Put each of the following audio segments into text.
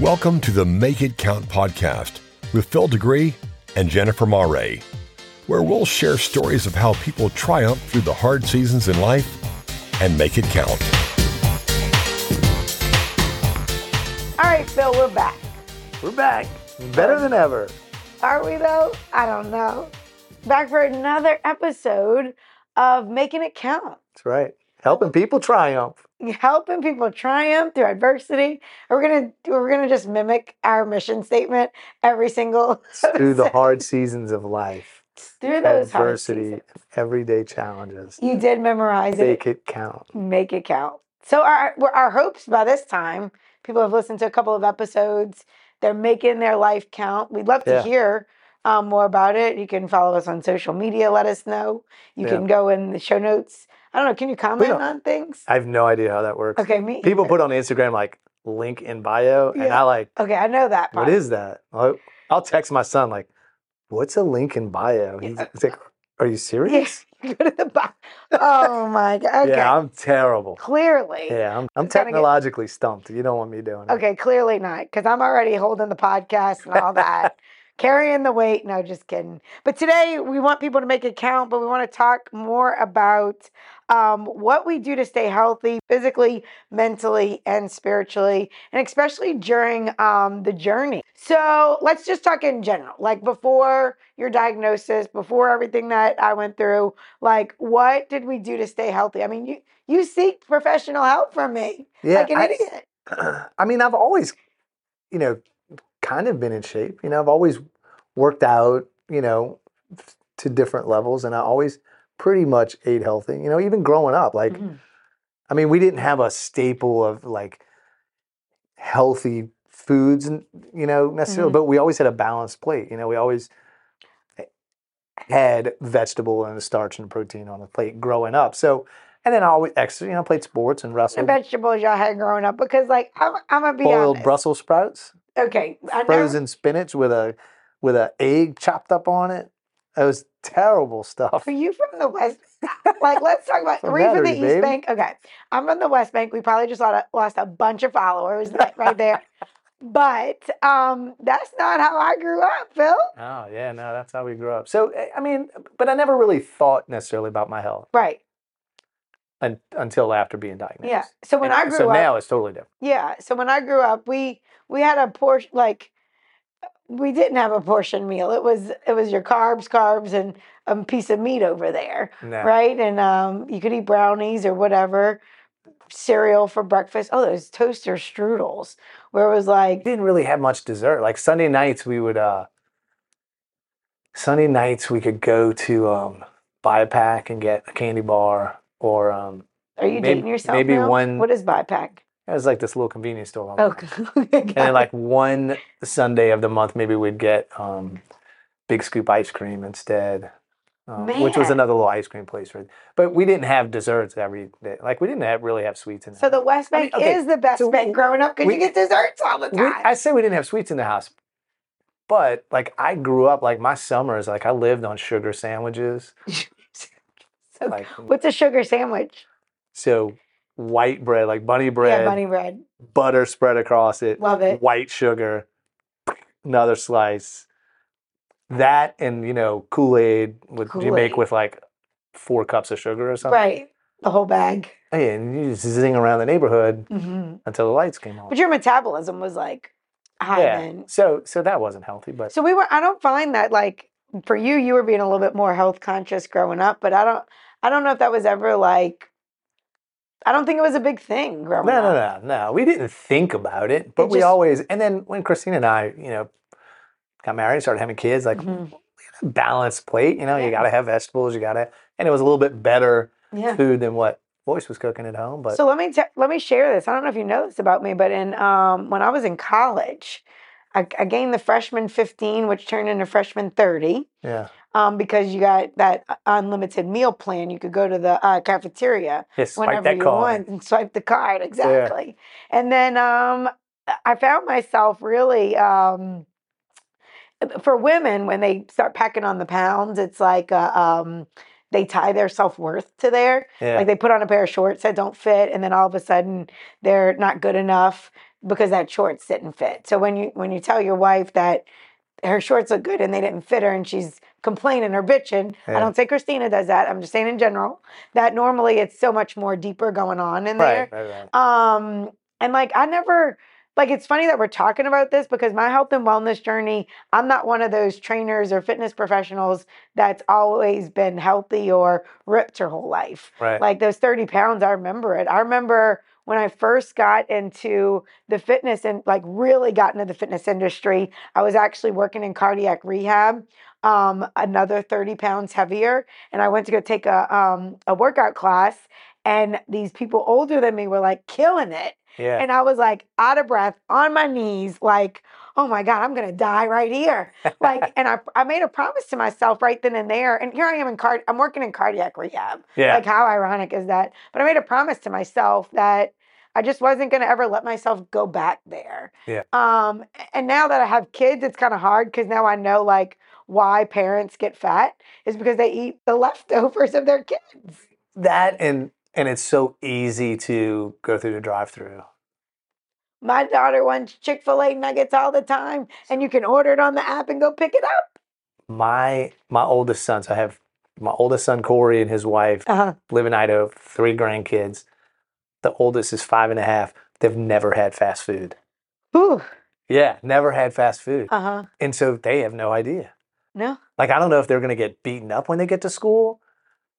Welcome to the Make It Count podcast with Phil Degree and Jennifer Mare, where we'll share stories of how people triumph through the hard seasons in life and make it count. All right, Phil, we're back. We're back. Better than ever. Are we though? I don't know. Back for another episode of Making It Count. That's right. Helping people triumph. Helping people triumph through adversity. We're gonna we're gonna just mimic our mission statement every single Through the hard seasons of life. through those Adversity, seasons. everyday challenges. You did memorize it. Make it count. make it count. So our our hopes by this time, people have listened to a couple of episodes. They're making their life count. We'd love to Yeah. hear um, more about it. You can follow us on social media. Let us know. You Yeah. can go in the show notes. I don't know. Can you comment on things? I have no idea how that works. Okay, me. People either. put on Instagram like link in bio, and I like, Okay, I know that part. what is that? I'll, I'll text my son like, what's a link in bio? He's, Yeah. he's like, are you serious? Go to the bottom. Oh my god. Okay. Yeah, I'm terrible. clearly. Yeah, I'm, I'm It's get- technologically stumped. You don't want me doing it. Okay, clearly not, because I'm already holding the podcast and all that, carrying the weight. No, just kidding. But today we want people to make it count, but we want to talk more about um, what we do to stay healthy physically, mentally, and spiritually, and especially during um, the journey. So let's just talk in general, like before your diagnosis, before everything that I went through, like what did we do to stay healthy? I mean, you you seek professional help from me, Yeah, like an I- idiot. I mean, I've always, you know, kind of been in shape. You know, I've always worked out, you know, to different levels, and I always pretty much ate healthy. You know, even growing up, like, Mhm. I mean, we didn't have a staple of like healthy foods, and you know, necessarily, Mhm. but we always had a balanced plate. You know, we always had vegetable and starch and protein on the plate growing up. So, and then I always, ex- you know, played sports and the And vegetables y'all had growing up because like I'm, I'm gonna be Boiled honest. Brussels sprouts. Okay, frozen spinach with a with a egg chopped up on it. It was terrible stuff. Are you from the West? like, let's talk about. Are you from the East baby. Bank? Okay, I'm from the West Bank. We probably just lost a, lost a bunch of followers right right there. But um, that's not how I grew up, Phil. Oh yeah, no, that's how we grew up. So eh, I mean, but I never really thought necessarily about my health Right. Un- until after being diagnosed. Yeah. So when And I grew so up, now it's totally different. yeah. So when I grew up, we we had a portion like we didn't have a portion meal. It was it was your carbs, carbs, and a piece of meat over there. Now, right? And um, you could eat brownies or whatever, cereal for breakfast. Oh, those toaster strudels, where it was like we didn't really have much dessert. Like Sunday nights, we would. uh Sunday nights we could go to um, buy a pack and get a candy bar, or um, are you maybe- dating yourself? maybe now? one- What is BiPAC? it was like this little convenience store. Oh, online. and then like one Sunday of the month, maybe we'd get um, Big Scoop ice cream instead, um, which was another little ice cream place. For, but we didn't have desserts every day. Like we didn't have, really have sweets in. The so the the West I mean, Bank okay, is the best so bank growing up because you get desserts all the we, time. I say we didn't have sweets in the house, but like I grew up like my summers, like I lived on sugar sandwiches, so, like what's a sugar sandwich? so white bread, like bunny bread, Yeah, bunny bread. butter spread across it, Love it. white sugar, another slice. That and you know Kool Aid would you make with like four cups of sugar or something? Right. The whole bag. Hey, and you just zing around the neighborhood hmm until the lights came on. But your metabolism was like high yeah. then. So so that wasn't healthy, but So we were. I don't find that like for you, you were being a little bit more health conscious growing up, but I don't. I don't know if that was ever like. I don't think it was a big thing growing no, up. no, no, no. We didn't think about it, but It we just- always. And then when Christine and I, you know, got married, started having kids, like Mhm. balanced plate. You know, Yeah. you got to have vegetables. You got to, and it was a little bit better Yeah. food than what Voice was cooking at home. But So let me te- let me share this. I don't know if you know this about me, but in um, when I was in college, I, I gained the freshman 15, which turned into freshman 30. yeah, Um, because you got that unlimited meal plan, you could go to the uh, cafeteria yeah whenever you card. want and swipe the card exactly and then um i found myself really um for women when they start packing on the pounds it's like uh, um they tie their self-worth to there Yeah. like they put on a pair of shorts that don't fit and then all of a sudden they're not good enough because that shorts didn't fit. So when you when you tell your wife that her shorts look good and they didn't fit her and she's complaining or bitching. I don't say Christina does that. I'm just saying in general that normally it's so much more deeper going on in there. Right, right, right. Um, and like I never like it's funny that we're talking about this because my health and wellness journey, I'm not one of those trainers or fitness professionals that's always been healthy or ripped her whole life. Right. Like those 30 pounds, I remember it. I remember when I first got into the fitness and like really got into the fitness industry, I was actually working in cardiac rehab, um, another 30 pounds heavier. And I went to go take a um a workout class. And these people older than me were like killing it. yeah. And I was like out of breath on my knees, like, oh my God, I'm gonna die right here. Like, and I, I made a promise to myself right then and there. And here I am in card, I'm working in cardiac rehab. yeah. Like, how ironic is that? But I made a promise to myself that I just wasn't gonna ever let myself go back there. Yeah. Um, and now that I have kids, it's kind of hard because now I know like why parents get fat is because they eat the leftovers of their kids. that and and it's so easy to go through the drive-through. My daughter wants Chick fil A nuggets all the time, and you can order it on the app and go pick it up. My my oldest son, so I have my oldest son Corey and his wife Uh-huh. live in Idaho, three grandkids. The oldest is five and a half. They've never had fast food. Ooh. Yeah, never had fast food. Uh huh. And so they have no idea. No. Like I don't know if they're gonna get beaten up when they get to school.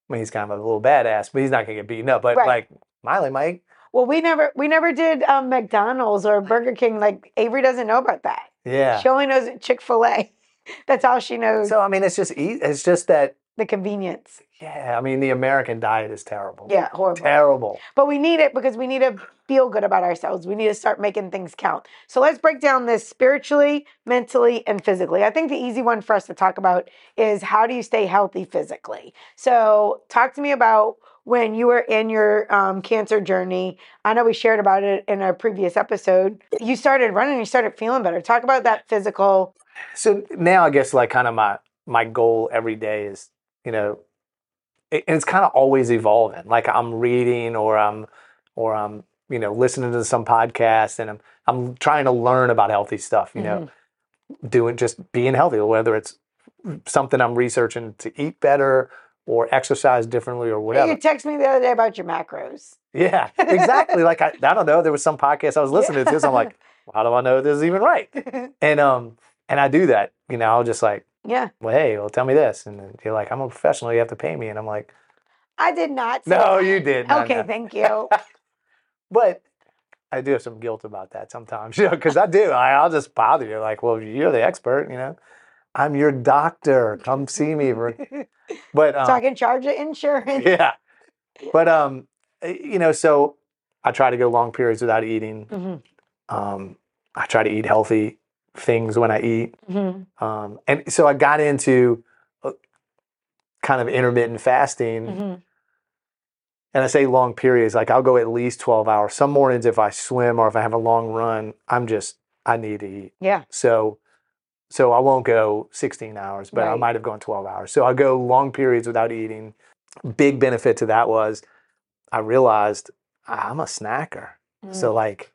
I mean, he's kind of a little badass, but he's not gonna get beaten up. But Right. like Miley might. Well, we never we never did um, McDonald's or Burger King. Like Avery doesn't know about that. Yeah. She only knows Chick Fil A. That's all she knows. So I mean, it's just. It's just that. the convenience. Yeah. I mean, the American diet is terrible. Yeah, horrible. Terrible. But we need it because we need to feel good about ourselves. We need to start making things count. So let's break down this spiritually, mentally, and physically. I think the easy one for us to talk about is how do you stay healthy physically? So talk to me about when you were in your um, cancer journey. I know we shared about it in a previous episode. You started running, you started feeling better. Talk about that physical. So now I guess like kind of my my goal every day is you know, it, and it's kind of always evolving. Like I'm reading or I'm or I'm you know listening to some podcast and I'm I'm trying to learn about healthy stuff. You know, doing just being healthy, whether it's something I'm researching to eat better or exercise differently or whatever. You texted me the other day about your macros. Yeah, exactly. like I, I don't know. There was some podcast I was listening to, so I'm like, how do I know this is even right? And um, and I do that. You know, I'll just like, yeah, well, hey, well, tell me this, and then you're like, I'm a professional. You have to pay me, and I'm like, I did not. no, that. you did. No, Okay, no. thank you. But I do have some guilt about that sometimes, you know, because I do. I, I'll just bother you, like, well, you're the expert, you know. I'm your doctor. Come see me. For, but um, so I can charge the insurance. yeah, but um, you know, so I try to go long periods without eating. Mhm, Um, I try to eat healthy things when I eat. mhm, Um, and so I got into uh, kind of intermittent fasting. mhm. And I say long periods, like I'll go at least 12 hours. Some mornings, if I swim or if I have a long run, I'm just, I need to eat. Yeah. So, so I won't go 16 hours, but I might have gone 12 hours. So I go long periods without eating. Big benefit to that was I realized I'm a snacker. So Mm. like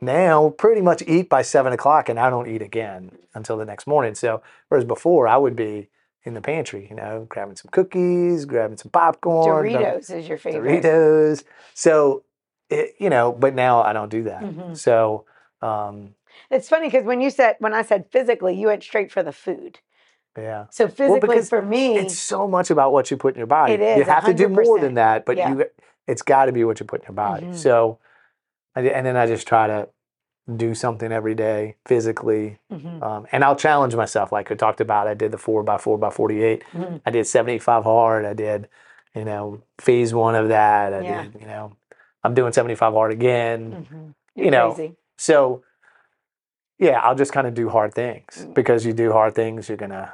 now pretty much eat by seven o'clock and I don't eat again until the next morning. So whereas before I would be in the pantry, you know, grabbing some cookies, grabbing some popcorn, Doritos is your favorite. Doritos. So it, you know, but now I don't do that. Mhm. So um, It's funny because when you said when I said physically, you went straight for the food. yeah, So physically because for me, it's so much about what you put in your body. It is, You have to do more than that, but Yeah. you it's got to be what you put in your body. Mhm. So, I, and then I just try to do something every day physically, Mhm, um, and I'll challenge myself. Like I talked about, I did the four by four by forty eight. mhm. I did seventy five hard. I did, you know, phase one of that. I Yeah. did, you know, I'm doing seventy five hard again. Mhm. you know, crazy. So, yeah, I'll just kind of do hard things Mm. because you do hard things, you're gonna,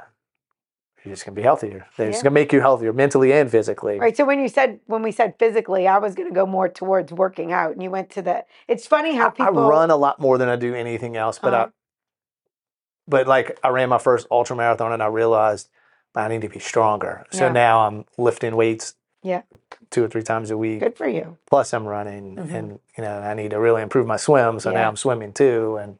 you're just gonna be healthier. They're Yeah. just gonna make you healthier mentally and physically. Right. So when you said when we said physically, I was to go more towards working out, and you went to the. It's funny how I, I run a lot more than I do anything else, but Uh-huh. I, but like I ran my first ultra marathon and I realized I need to be stronger. So Yeah. now I'm lifting weights. Yeah. two or three times a week. Good for you. Plus, I'm running, Mhm. and you know, I need to really improve my swim. So Yeah. now I'm swimming too, and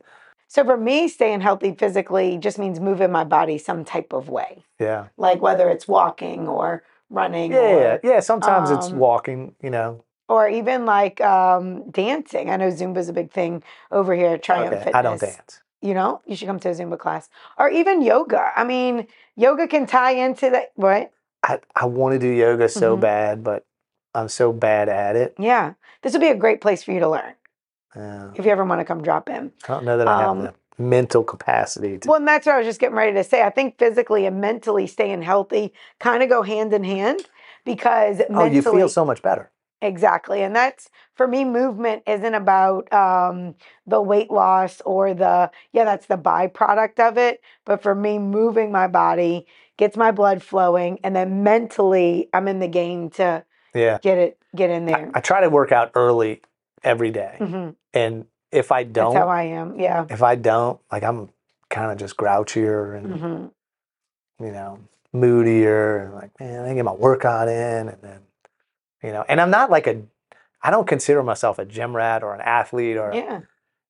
So for me, staying healthy physically just means moving my body some type of way, yeah, like whether it's walking or running yeah, yeah, or, yeah. Sometimes it's um, walking. You know, or even like um, dancing. I know Zumba's a big thing over here at Triumph okay, Fitness. I don't dance. You know, you should come to a Zumba class or even yoga. I mean, yoga can tie into that. What? I I want to do yoga so Mhm. bad, but I'm so bad at it. Yeah, this would be a great place for you to learn Uh, if you ever want to come drop in. I don't know that I have Um, the mental capacity to. Well, and that's what I was just getting ready to say. I think physically and mentally staying healthy kind of go hand in hand because oh, mentally, you feel so much better. exactly, and that's for me. Movement isn't about um, the weight loss or the yeah, that's the byproduct of it. But for me, moving my body gets my blood flowing, and then mentally, I'm in the game to Yeah, get it get in I, there. I try to work out early every day, Mhm. and if I don't, that's how I am. Yeah. if I don't, like I'm kind of just grouchier and hmm you know moodier and like man, I can get my workout in, and then you know, and I'm not like a, I don't consider myself a gym rat or an athlete or Yeah.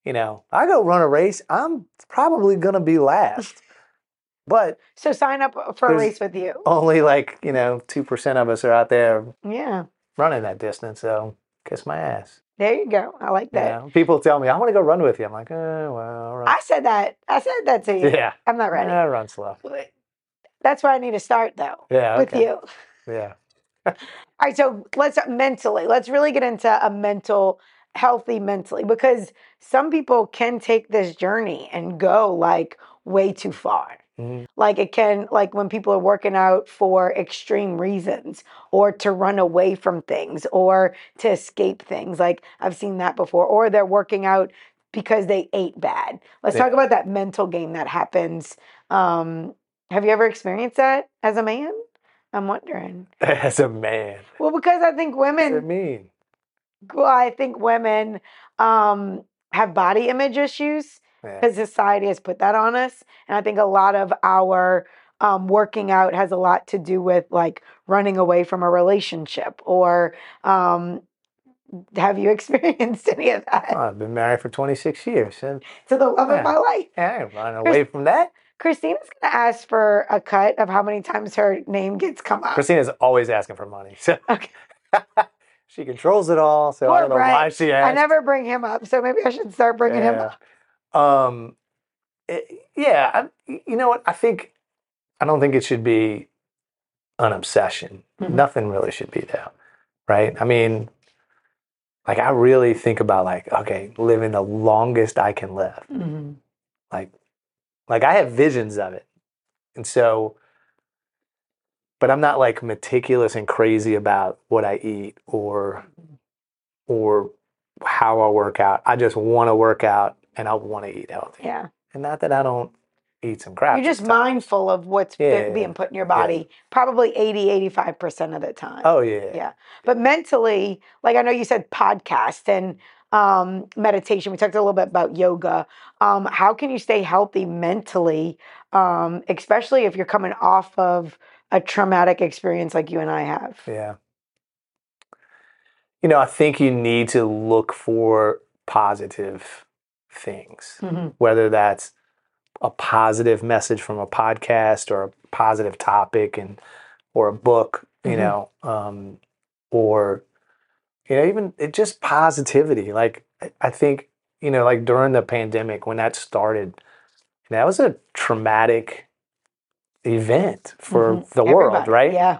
you know, I go run a race, I'm probably gonna be last, but So sign up for a race with you. only like you know two percent of us are out there Yeah. running that distance, so kiss my ass. There you go. I like that. know? People tell me I want to go run with you. I'm like, oh well, run. I said that. I said that to you. yeah, I'm not ready. I run slow. That's where I need to start though. Yeah, With okay. you. Yeah, All right, so let's mentally, let's really get into a mental, healthy mentally, because some people can take this journey and go like way too far. Mhm. Like it can, like when people are working out for extreme reasons or to run away from things or to escape things. Like I've seen that before, or they're working out because they ate bad. Let's talk about that mental game that happens. Um, have you ever experienced that as a man? I'm wondering. as a man, Well, because I think women. what does it mean? well, I think women um, have body image issues Yeah. because society has put that on us, and I think a lot of our um, working out has a lot to do with like running away from a relationship or. Um, have you experienced any of that? Oh, I've been married for 26 years, and to the love yeah. of my life. yeah, I running away from that. Christina's gonna ask for a cut of how many times her name gets come up. Christina's always asking for money, so Okay. she controls it all. So I don't know why she I never bring him up, so maybe I should start bringing him up. Um, it- yeah, I, you know what? I think I don't think it should be an obsession. Mhm. Nothing really should be though, right? I mean, like I really think about like okay, living the longest I can live. Mhm. Like, like I have visions of it, and so. But I'm not like meticulous and crazy about what I eat or, or how I work out. I just want to work out and I want to eat healthy. Yeah. And not that I don't eat some crap. You're just mindful of what's Yeah, being put in your body probably 80, 85% of the time. Oh yeah. Yeah. But mentally, like I know you said podcast and um, meditation. We talked a little bit about yoga. Um, how can you stay healthy mentally, um, especially if you're coming off of a traumatic experience like you and I have? Yeah. You know, I think you need to look for positive things, Mhm. whether that's a positive message from a podcast or a positive topic and or a book, you Mhm. know, um, or you know, even it just positivity. Like I- think, you know, like during the pandemic when that started, that was a traumatic event for Mhm. the world, right? Yeah.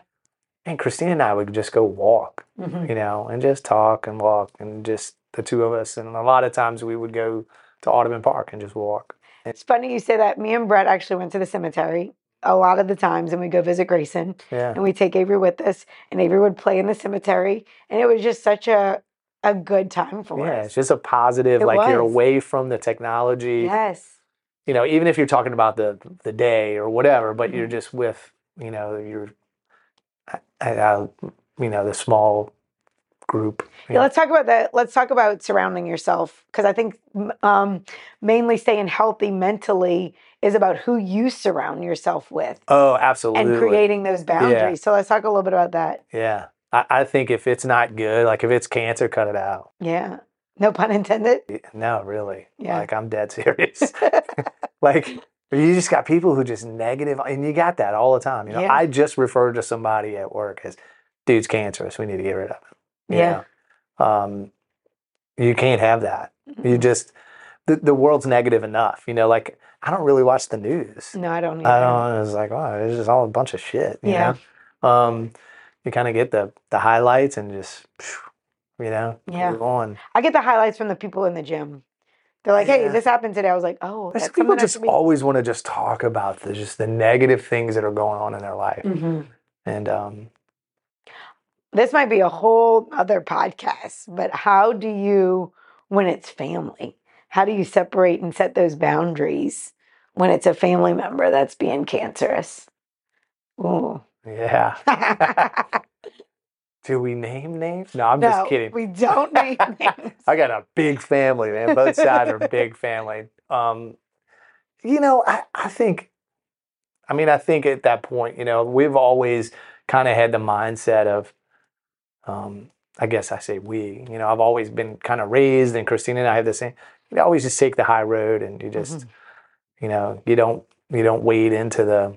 And Christine and I would just go walk, Mhm. you know, and just talk and walk and just the two of us. And a lot of times we would go to Audubon Park and just walk. It's funny you say that. Me and Brett actually went to the cemetery a lot of the times, and we go visit Grayson, Yeah. and we take Avery with us, and Avery would play in the cemetery, and it was just such a a good time for Yeah. us. Yeah, it's just a positive, It like you're away from the technology. Yes. You know, even if you're talking about the the day or whatever, but you're Mhm. just with, you know, your, uh, you know, the small group. you Yeah, let's talk about that. Let's talk about surrounding yourself because I think um, mainly staying healthy mentally is about who you surround yourself with Oh, absolutely. and creating those boundaries. So let's talk a little bit about that. Yeah. I, I think if it's not good, like if it's cancer, cut it out. Yeah. No pun intended. No, really. Yeah. Like I'm dead serious. like you just got people who just negative, and you got that all the time. You know, Yeah. I just referred to somebody at work as, "Dude's cancerous. We need to get rid of him." You Yeah. know? Um, you can't have that. Mm-hmm. You just the, the world's negative enough. You know, like I don't really watch the news. No, I don't. Either. I don't. It's like, oh, it's just all a bunch of shit. You Yeah. know? Um, you kind of get the the highlights and just, you know, Yeah. move on. I get the highlights from the people in the gym. They're like, "Hey, Yeah. this happened today." I was like, "Oh, that's people just should be-" always want to just talk about the just the negative things that are going on in their life, Mhm. and um, This might be a whole other podcast, but how do you, when it's family, how do you separate and set those boundaries when it's a family member that's being cancerous? Ooh. yeah. Do we name names? No, I'm no, just kidding. we don't name names. I got a big family, man. Both sides are big family. Um, you know, I, I think, I mean, I think at that point, you know, we've always kind of had the mindset of, um, I guess I say we, you know, I've always been kind of raised, and Christina and I have the same. You always just take the high road, and you just, you know, you don't you don't wade into the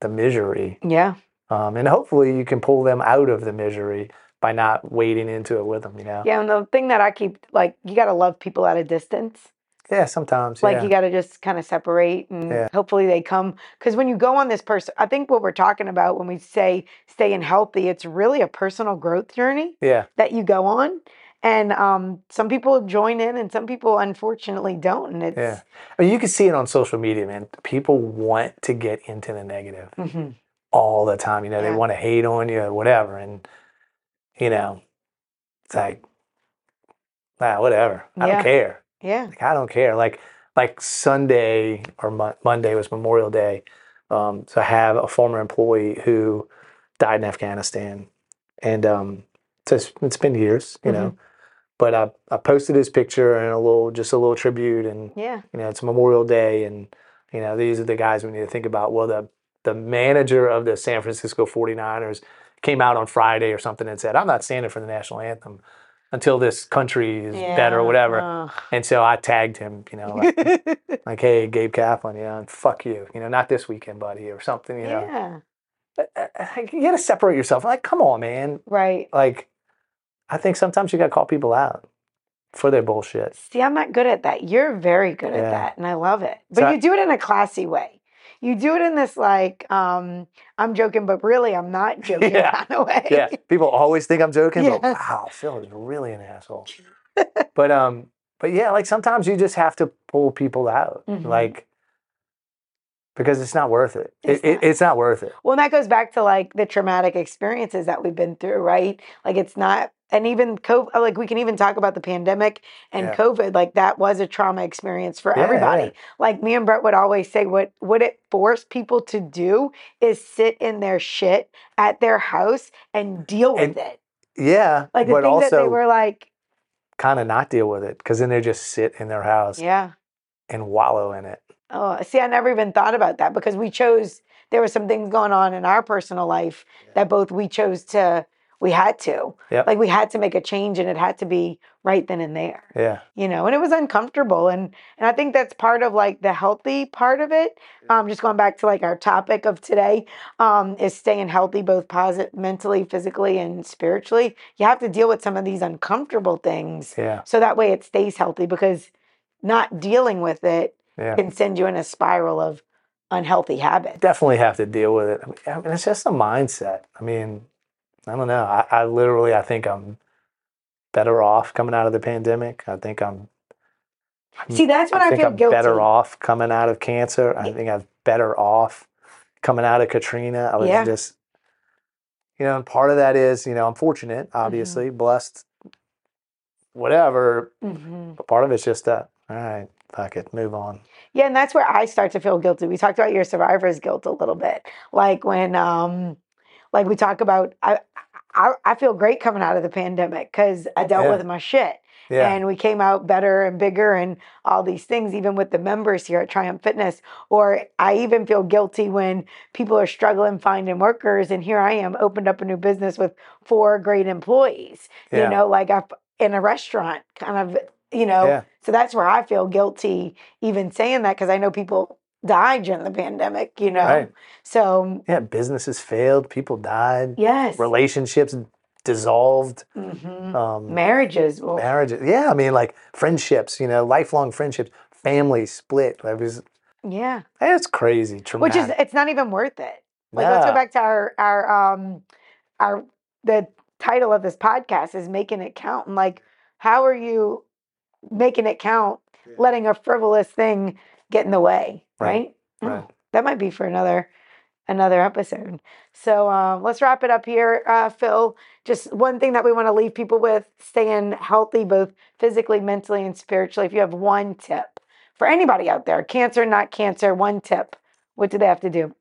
the misery, Yeah. um, and hopefully you can pull them out of the misery by not wading into it with them. You know, Yeah. And the thing that I keep, like, you got to love people at a distance. Yeah, sometimes, Like yeah. you got to just kind of separate and Yeah. hopefully they come. Because when you go on this person, I think what we're talking about when we say staying healthy, it's really a personal growth journey yeah. that you go on. And um, some people join in and some people unfortunately don't. And it's, Yeah. I mean, you can see it on social media, man. People want to get into the negative Mhm. all the time. You know, they want to hate on you or whatever. And, you know, it's like, nah, whatever. I Yeah. don't care. Yeah. Like, I don't care. Like, like Sunday or Mon- Monday was Memorial Day. Um, so I have a former employee who died in Afghanistan. And um, so it's, it's been years, you know. But I, I posted his picture and a little, just a little tribute, and Yeah. you know, it's Memorial Day, and you know, these are the guys we need to think about. Well, the the manager of the San Francisco 49ers came out on Friday or something and said, "I'm not standing for the national anthem until this country is better or whatever." And so I tagged him, you know, like, like, "Hey, Gabe Kapler, you know, and fuck you, you know, not this weekend, buddy, or something, you know." yeah. Uh, uh, You got to separate yourself. Like, come on, man. Right. Like, I think sometimes you got to call people out for their bullshit. See, I'm not good at that. You're very good at that, and I love it. But So I- you do it in a classy way. You do it in this like, um, I'm joking, but really I'm not joking Yeah. kind of way. yeah, people always think I'm joking, but wow, Phil is really an asshole. but um, but yeah, like sometimes you just have to pull people out, Mhm. like because it's not worth it. It's it, it not. it's not worth it. Well, that goes back to like the traumatic experiences that we've been through, right? Like it's not, and even COVID, uh, like we can even talk about the pandemic and Yeah. COVID. Like that was a trauma experience for Yeah, everybody. yeah. Like me and Brett would always say, what what it forced people to do is sit in their shit at their house and deal with it. Yeah, Like the but things that they were like, kind of not deal with it because then they just sit in their house yeah. and wallow in it. Oh, see, I never even thought about that because we chose. There were some things going on in our personal life that both we chose to. We had to. Yep. Like we had to make a change, and it had to be right then and there. Yeah, You know, and it was uncomfortable, and and I think that's part of like the healthy part of it. Um, just going back to like our topic of today, um, is staying healthy, both positive, mentally, physically, and spiritually. You have to deal with some of these uncomfortable things, yeah, so that way it stays healthy. Because not dealing with it yeah. can send you in a spiral of unhealthy habits. Definitely have to deal with it. I mean, I mean, it's just a mindset. I mean, I don't know. I, I literally, I think I'm better off coming out of the pandemic. I think I'm See, that's when I, think feel I'm guilty. better off coming out of cancer. I think I'm better off coming out of Katrina. I was Yeah. just, you know, and part of that is, you know, I'm fortunate, Mm-hmm. obviously, blessed, whatever. Mhm. But part of it's just that, all right, fuck it, move on. Yeah, and that's where I start to feel guilty. We talked about your survivor's guilt a little bit, like when, um, like we talk about. I, I, I feel great coming out of the pandemic because I dealt Yeah. with my shit, Yeah. and we came out better and bigger and all these things, even with the members here at Triumph Fitness. Or I even feel guilty when people are struggling finding workers, and here I am, opened up a new business with four great employees. Yeah. You know, like I've, in a restaurant, kind of, you know. Yeah. So that's where I feel guilty even saying that because I know people died during the pandemic. You know, Right. so Yeah, businesses failed, people died, yes, relationships dissolved, hmm um, marriages. Well, marriages. Yeah, I mean, like friendships, you know, lifelong friendships, family split. It was, yeah. That's crazy, which is it's not even worth it like let's go back to our our um our the title of this podcast is making it count and like how are you making it count letting a frivolous thing get in the way right, Right, right. that might be for another another episode so um, let's wrap it up here uh, phil just one thing that we want to leave people with staying healthy both physically mentally and spiritually if you have one tip for anybody out there cancer not cancer one tip what do they have to do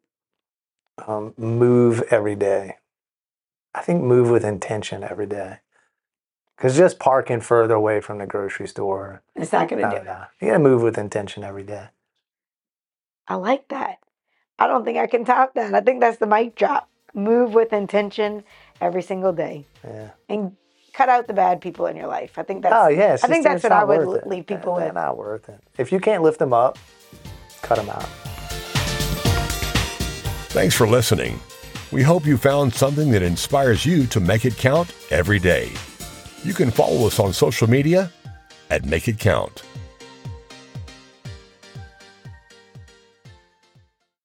um, move every day. I think move with intention every day. Because just parking further away from the grocery store, it's not going to do no. you gotta move with intention every day. I like that i don't think i can top that i think that's the mic drop move with intention every single day Yeah. and cut out the bad people in your life i think that's oh yeah. I think that's what I would it. leave people They're with. Not worth it. If you can't lift them up, cut them out. Thanks for listening. We hope you found something that inspires you to make it count every day. You can follow us on social media at Make It Count.